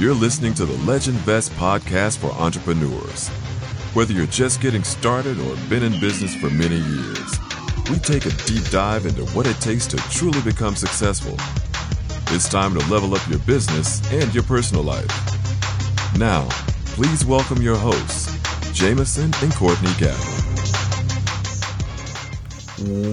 You're listening to the Legend Vest podcast for entrepreneurs. Whether you're just getting started or been in business for many years, we take a deep dive into what it takes to truly become successful. It's time to level up your business and your personal life. Now, please welcome your hosts, Jameson and Courtney Gavin.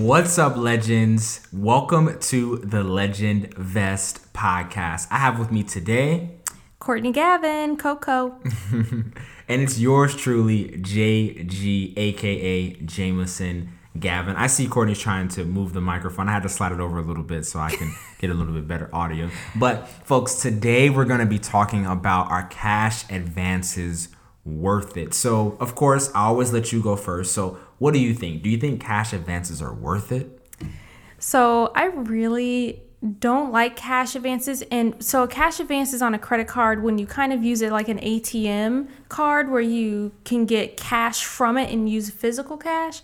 What's up, legends? Welcome to the Legend Vest podcast. I have with me today Courtney Gavin, Coco. and it's yours truly, JG, aka Jameson Gavin. I see Courtney's trying to move the microphone. I had to slide it over a little bit so I can get a little bit better audio. But, folks, today we're going to be talking about our cash advances worth it. So, of course, I always let you go first. So, what do you think? Do you think cash advances are worth it? So, I really don't like cash advances and so a cash advance is on a credit card when you kind of use it like an ATM card where you can get cash from it and use physical cash.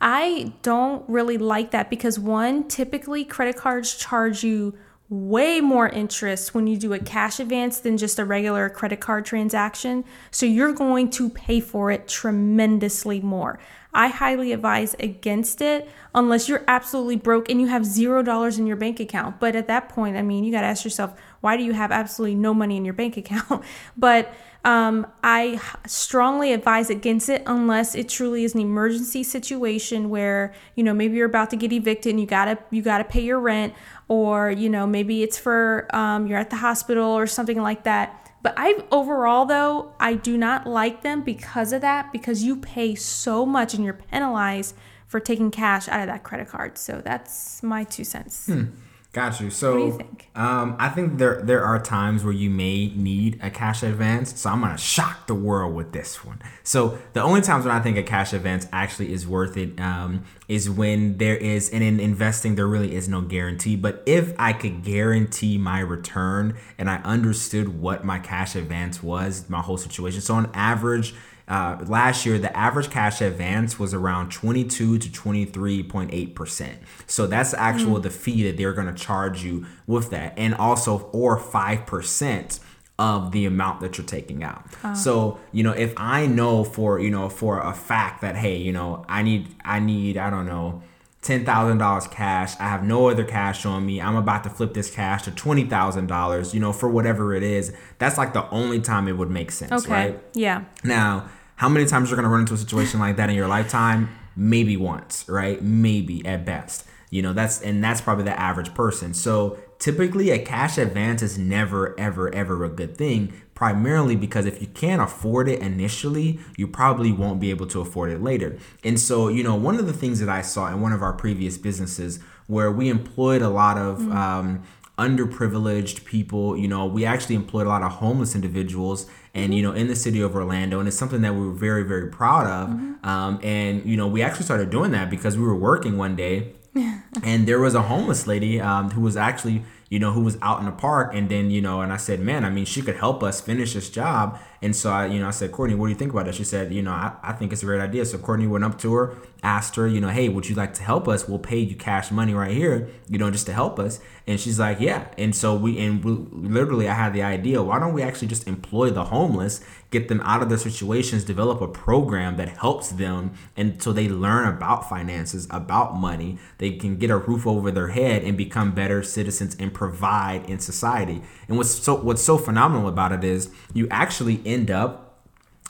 I don't really like that because one, typically credit cards charge you way more interest when you do a cash advance than just a regular credit card transaction. So you're going to pay for it tremendously more. I highly advise against it unless you're absolutely broke and you have zero dollars in your bank account. But at that point, I mean, you got to ask yourself, why do you have absolutely no money in your bank account? but um, I strongly advise against it unless it truly is an emergency situation where you know maybe you're about to get evicted and you gotta you gotta pay your rent, or you know maybe it's for um, you're at the hospital or something like that. But I overall though I do not like them because of that because you pay so much and you're penalized for taking cash out of that credit card. So that's my two cents. Hmm. Got you. So, you think? Um, I think there there are times where you may need a cash advance. So I'm gonna shock the world with this one. So the only times when I think a cash advance actually is worth it um, is when there is, and in investing there really is no guarantee. But if I could guarantee my return and I understood what my cash advance was, my whole situation. So on average uh, last year, the average cash advance was around 22 to 23.8%. So that's the actual mm. the fee that they're going to charge you with that. And also, or 5% of the amount that you're taking out. Uh. So, you know, if I know for, you know, for a fact that, hey, you know, I need, I need, I don't know, $10,000 cash. I have no other cash on me. I'm about to flip this cash to $20,000, you know, for whatever it is. That's like the only time it would make sense, okay. right? Yeah. Now, how many times you're going to run into a situation like that in your lifetime? Maybe once, right? Maybe at best. You know, that's and that's probably the average person. So, typically a cash advance is never ever ever a good thing primarily because if you can't afford it initially, you probably won't be able to afford it later. And so, you know, one of the things that I saw in one of our previous businesses where we employed a lot of mm-hmm. um, underprivileged people, you know, we actually employed a lot of homeless individuals and you know in the city of orlando and it's something that we were very very proud of mm-hmm. um, and you know we actually started doing that because we were working one day and there was a homeless lady um, who was actually you know who was out in the park and then you know and i said man i mean she could help us finish this job and so I, you know, I said, Courtney, what do you think about it? She said, you know, I, I think it's a great idea. So Courtney went up to her, asked her, you know, hey, would you like to help us? We'll pay you cash money right here, you know, just to help us. And she's like, yeah. And so we, and we, literally, I had the idea, why don't we actually just employ the homeless, get them out of their situations, develop a program that helps them, and so they learn about finances, about money. They can get a roof over their head and become better citizens and provide in society. And what's so what's so phenomenal about it is you actually end up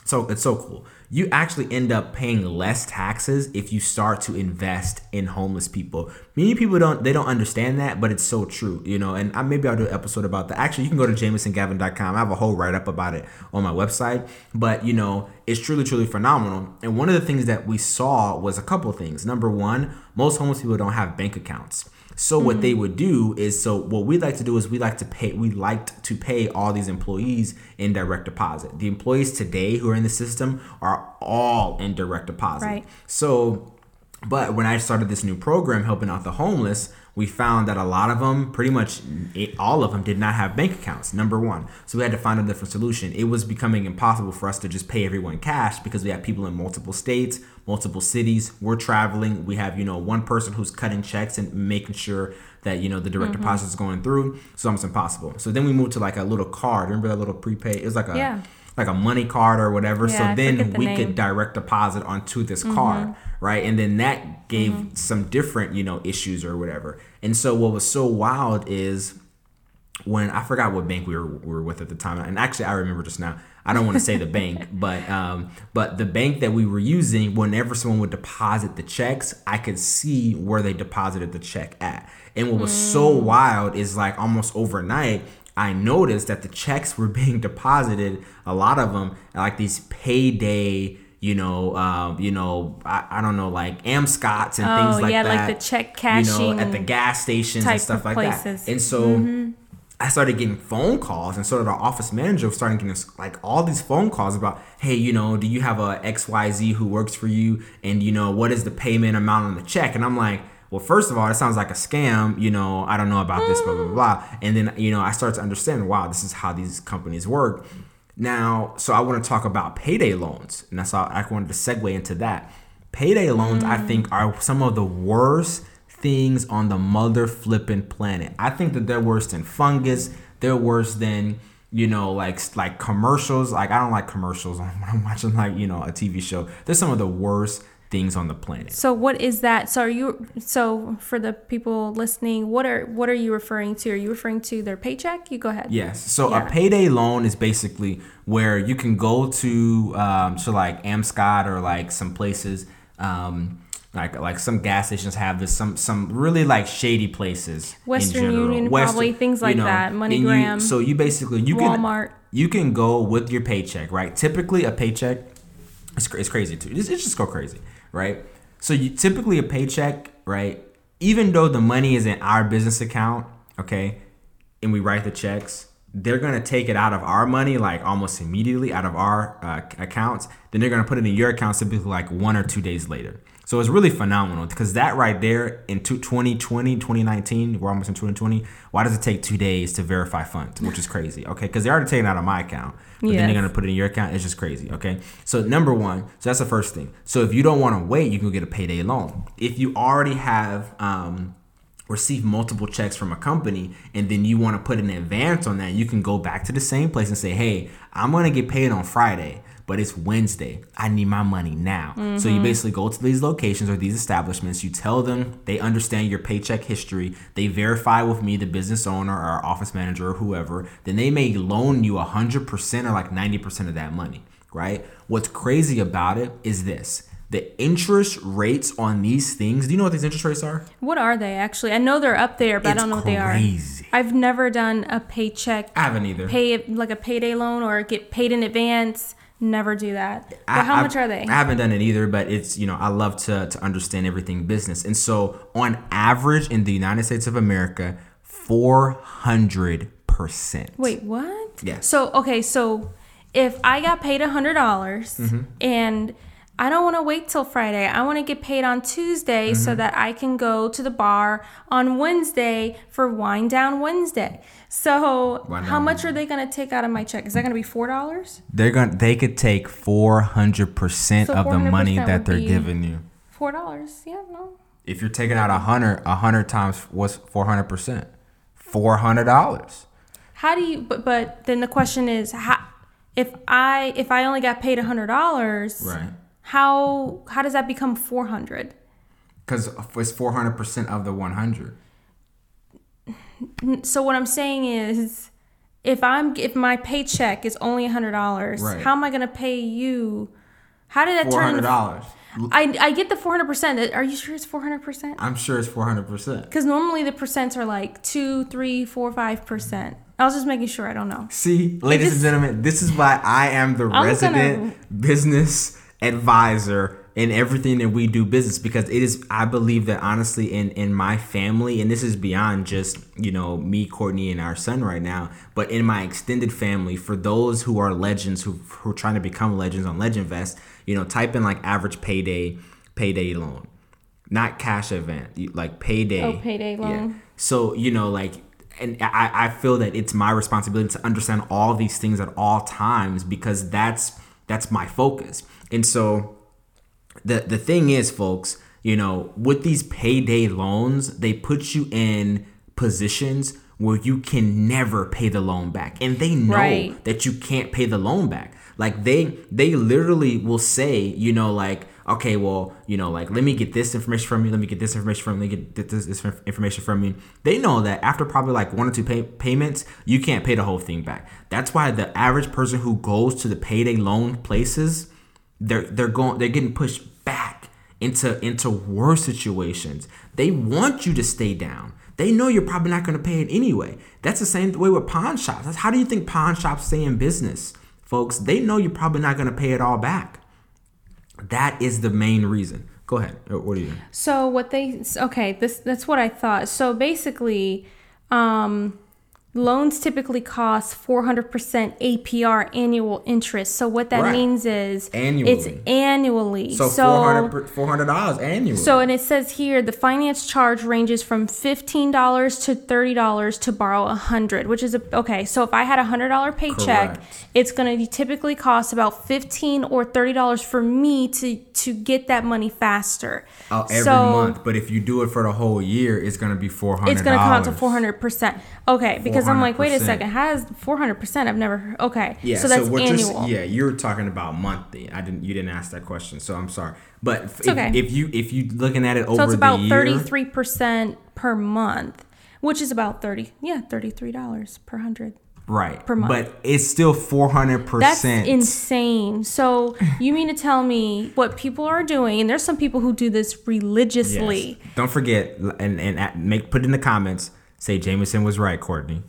so it's so cool. You actually end up paying less taxes if you start to invest in homeless people. Many people don't they don't understand that, but it's so true, you know. And I, maybe I'll do an episode about that. Actually, you can go to jamesongavin.com. I have a whole write up about it on my website. But you know, it's truly truly phenomenal. And one of the things that we saw was a couple things. Number one, most homeless people don't have bank accounts. So mm-hmm. what they mm. would do is so what we like to do is we like to pay we liked to pay all these employees in direct deposit. The employees today who are in the system are all in direct deposit. Right. So but when I started this new program helping out the homeless, we found that a lot of them, pretty much all of them, did not have bank accounts. Number one, so we had to find a different solution. It was becoming impossible for us to just pay everyone cash because we have people in multiple states, multiple cities. We're traveling. We have you know one person who's cutting checks and making sure that you know the direct Mm-hmm. deposit is going through. So almost impossible. So then we moved to like a little card. Remember that little prepaid? It was like a Yeah. Like a money card or whatever. Yeah, so then the we name. Mm-hmm. could direct deposit onto this card, right? And then that gave some different you know issues or whatever. And so what was so wild is when I forgot what bank we were, we were with at the time, and actually I remember just now. I don't want to say the bank, but um, but the bank that we were using, whenever someone would deposit the checks, I could see where they deposited the check at. And what was so wild is like almost overnight, I noticed that the checks were being deposited, a lot of them, like these payday you know, um, you know, I, I don't know, like Amscots and Oh, things like that. yeah, like the check you know, at the gas stations and stuff like places. that. And so I started getting phone calls, and so did our office manager started getting like all these phone calls about, hey, you know, do you have a XYZ who works for you? And, you know, what is the payment amount on the check? And I'm like, well, first of all, it sounds like a scam. You know, I don't know about this, blah, blah, blah, blah. And then, you know, I start to understand, wow, this is how these companies work. Now, so I want to talk about payday loans. And that's how I wanted to segue into that. Payday loans, I mm. think, are some of the worst things on the mother flipping planet. I think that they're worse than fungus. They're worse than you know, like like commercials. Like I don't like commercials when I'm watching like you know a TV show. They're some of the worst things on the planet. So what is that? So are you so for the people listening, what are what are you referring to? Are you referring to their paycheck? You go ahead. Yes. So Yeah. a payday loan is basically where you can go to um, to like Amscot or like some places. Um, like like some gas stations have this some some really like shady places in Western general. Union, probably, things like that, and MoneyGram, you, so you basically you Walmart. can you can go with your paycheck right typically a paycheck it's, it's crazy too. It's, it's just go crazy right? So you typically a paycheck right even though the money is in our business account okay and we write the checks they're gonna take it out of our money like almost immediately out of our uh, accounts. Then they're gonna put it in your account typically like one or two days later so it's really phenomenal because that right there in two- 2020 2019 we're almost in 2020 why does it take two days to verify funds which is crazy okay? Because they're already taking it out of my account but then Yes. they're gonna put it in your account it's just crazy okay? So number one so that's the first thing. So if you don't want to wait you can get a payday loan. If you already have um receive multiple checks from a company and then you want to put an advance on that, you can go back to the same place and say, "Hey, I'm going to get paid on Friday, but it's Wednesday. I need my money now." So you mm-hmm. basically go to these locations or these establishments, you tell them, they understand your paycheck history, they verify with me the business owner or office manager or whoever, then they may loan you 100% or like 90% of that money, right? What's crazy about it is this. The interest rates on these things, do you know what these interest rates are? What are they actually? I know they're up there, but I don't know what they are. crazy. I've never done a paycheck I haven't either. pay like a payday loan or get paid in advance. Never do that. But I- how I- much are they? I haven't done it either, but it's you know I love to to understand everything business, and so on average in the United States of America, four hundred percent. Wait, what? Yes. So okay, so if I got paid a hundred dollars Mm-hmm. and I don't want to wait till Friday. I want to get paid on Tuesday Mm-hmm. so that I can go to the bar on Wednesday for Wine Down Wednesday. So how much are they going to take out of my check? Is that going to be four dollars? They're gonna they could take four hundred percent of the money that they're giving you. Four dollars? Yeah, no. If you're taking out a hundred, a hundred times what's four hundred percent? Four hundred dollars. How do you? But but then the question is, how, if I if I only got paid a hundred dollars, Right. How how does that become four hundred? Because it's four hundred percent of the one hundred. So what I'm saying is, if I'm if my paycheck is only a hundred dollars, Right. how am I gonna pay you? How did that turn? hundred into- dollars. I I get the four hundred percent. Uh, are you sure it's four hundred percent? I'm sure it's four hundred percent. Because normally the percents are like two, three, four, five percent. I was just making sure. I don't know. See, ladies just- and gentlemen, this is why I am the I'm resident business advisor in everything that we do business because it is I believe that honestly in in my family and this is beyond just, you know, me, Courtney and our son right now, but in my extended family for those who are legends who who are trying to become legends on legend vest you know, type in like average payday payday loan. Not cash event, like payday. Oh, payday loan. yeah. So, you know, like, and I, I feel that it's my responsibility to understand all these things at all times because that's that's my focus. And so the the thing is, folks, you know, with these payday loans, they put you in positions where you can never pay the loan back and they know Right. that you can't pay the loan back like they they literally will say you know like okay well you know like let me get this information from you let me get this information from you let me get this, this information from you they know that after probably like one or two pay- payments you can't pay the whole thing back that's why the average person who goes to the payday loan places they're they're going they're getting pushed back into into worse situations. They want you to stay down. They know you're probably not going to pay it anyway. That's the same way with pawn shops. That's how do you think pawn shops stay in business, folks? They know you're probably not going to pay it all back. That is the main reason. Go ahead. Uh, What are you? So what they okay, this that's what I thought. So basically, um loans typically cost 400% APR annual interest. So what that Right. means is annually. it's Annually. So, four hundred dollars annually. So, and it says here the finance charge ranges from fifteen dollars to thirty dollars to borrow a hundred, which is a, okay. So, if I had a hundred dollar paycheck, Correct. it's going to typically cost about fifteen or thirty dollars for me to to get that money faster. Uh, every So, month, but if you do it for the whole year, it's going to be four hundred. It's going to count to four hundred percent. Okay, because I'm like, wait a second, has four hundred percent? I've never. heard- Okay, Yeah, so that's what you're s- annual. yeah, you're talking about monthly. I didn't. You didn't ask that question, so I'm sorry. But if, okay. if you if you looking at it over So it's about thirty three percent per month, which is about thirty. Yeah, thirty three dollars per hundred. right? per month. But it's still four hundred That's percent. insane. So you mean to tell me what people are doing? And there's some people who do this religiously. Don't forget and and make put in the comments. Say Jameson was right, Courtney.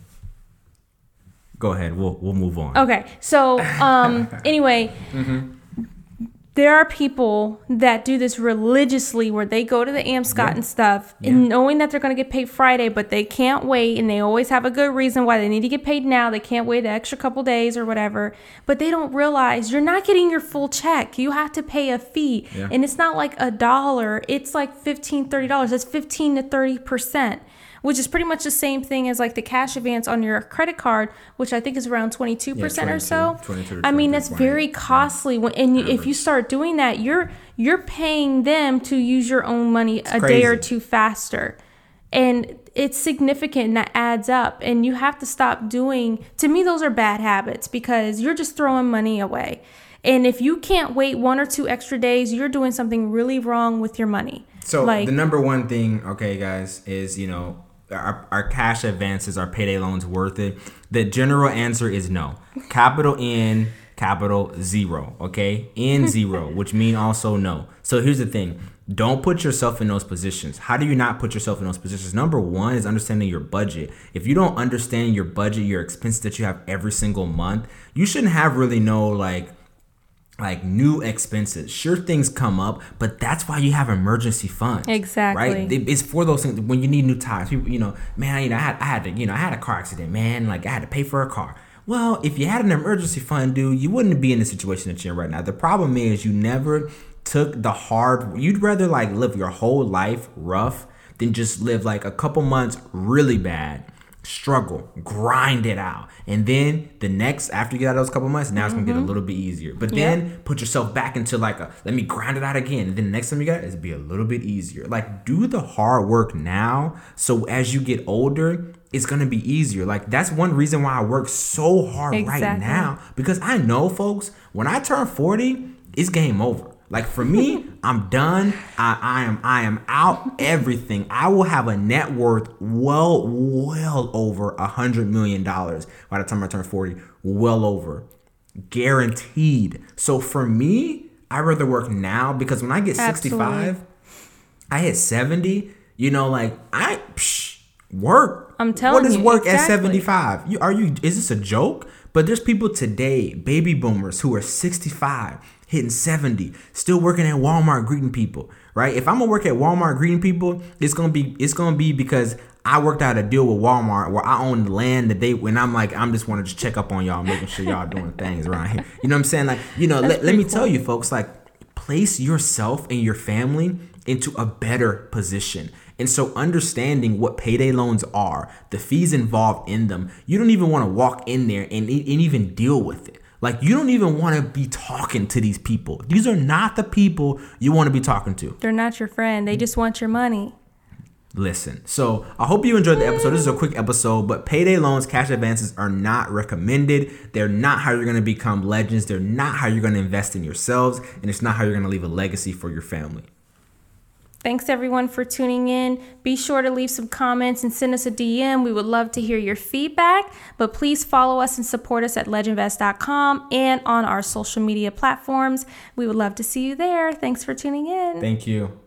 Go ahead. We'll we'll move on. Okay, so um, anyway, there are people that do this religiously, where they go to the AMSCOT and stuff, and knowing that they're going to get paid Friday, but they can't wait, and they always have a good reason why they need to get paid now. They can't wait the extra couple days or whatever, but they don't realize you're not getting your full check. You have to pay a fee, Yeah. and it's not like a dollar. It's like 15 thirty dollars. That's 15 to 30 percent which is pretty much the same thing as like the cash advance on your credit card, which I think is around 22% or 22, so. 22 to I mean, that's very costly when and you, if you start doing that, you're you're paying them to use your own money a day or two faster. And it's significant and that adds up and you have to stop doing to me those are bad habits because you're just throwing money away. And if you can't wait one or two extra days, you're doing something really wrong with your money. So like the number one thing, okay, guys, is you know our, our cash advances, our payday loans worth it? The general answer is no. Capital N, capital zero. Okay, N zero, which mean also no. So here's the thing: don't put yourself in those positions. How do you not put yourself in those positions? Number one is understanding your budget. If you don't understand your budget, your expenses that you have every single month, you shouldn't have really no like like new expenses. Sure, things come up, but that's why you have emergency funds. Exactly. Right? It's for those things when you need new tires. People, you know, man, you know, I had, I had to, you know, I had a car accident, man. Like I had to pay for a car. Well, if you had an emergency fund, dude, you wouldn't be in the situation that you're in right now. The problem is you never took the hard. You'd rather like live your whole life rough than just live like a couple months really bad struggle, grind it out. And then the next, after you get out of those couple months, now it's gonna get a mm-hmm. little bit easier. But then put yourself back into like a let me grind it out again. And then the next time you got it, it'll be a little bit easier. Like do the hard work now. So as you get older, it's gonna be easier. Like that's one reason why I work so hard right now. Because I know folks, when I turn 40, it's game over. Like for me, I'm done. I, I am I am out everything. I will have a net worth well well over a hundred million dollars by the time I turn 40. Well over. Guaranteed. So for me, I rather work now because when I get 65, I hit 70, you know, like I psh, work. I'm telling you. What is you, work at 75? You are you is this a joke? But there's people today, baby boomers who are 65, hitting 70, still working at Walmart greeting people, right? If I'm gonna work at Walmart greeting people, it's gonna be it's gonna be because I worked out a deal with Walmart where I own the land that they when I'm like I'm just want to just check up on y'all, making sure y'all doing things around here. You know what I'm saying? Like, you know, let, let me tell you folks, like place yourself and your family into a better position. And so understanding what payday loans are, the fees involved in them, you don't even want to walk in there and, and even deal with it. Like you don't even want to be talking to these people. These are not the people you want to be talking to. they're not your friend. They just want your money. listen. So I hope you enjoyed the episode. This is a quick episode, but payday loans, cash advances are not recommended. They're not how you're going to become legends. They're not how you're going to invest in yourselves, and it's not how you're going to leave a legacy for your family. Thanks everyone for tuning in. Be sure to leave some comments and send us a DM. We would love to hear your feedback, but please follow us and support us at legendvest.com and on our social media platforms. We would love to see you there. Thanks for tuning in. Thank you.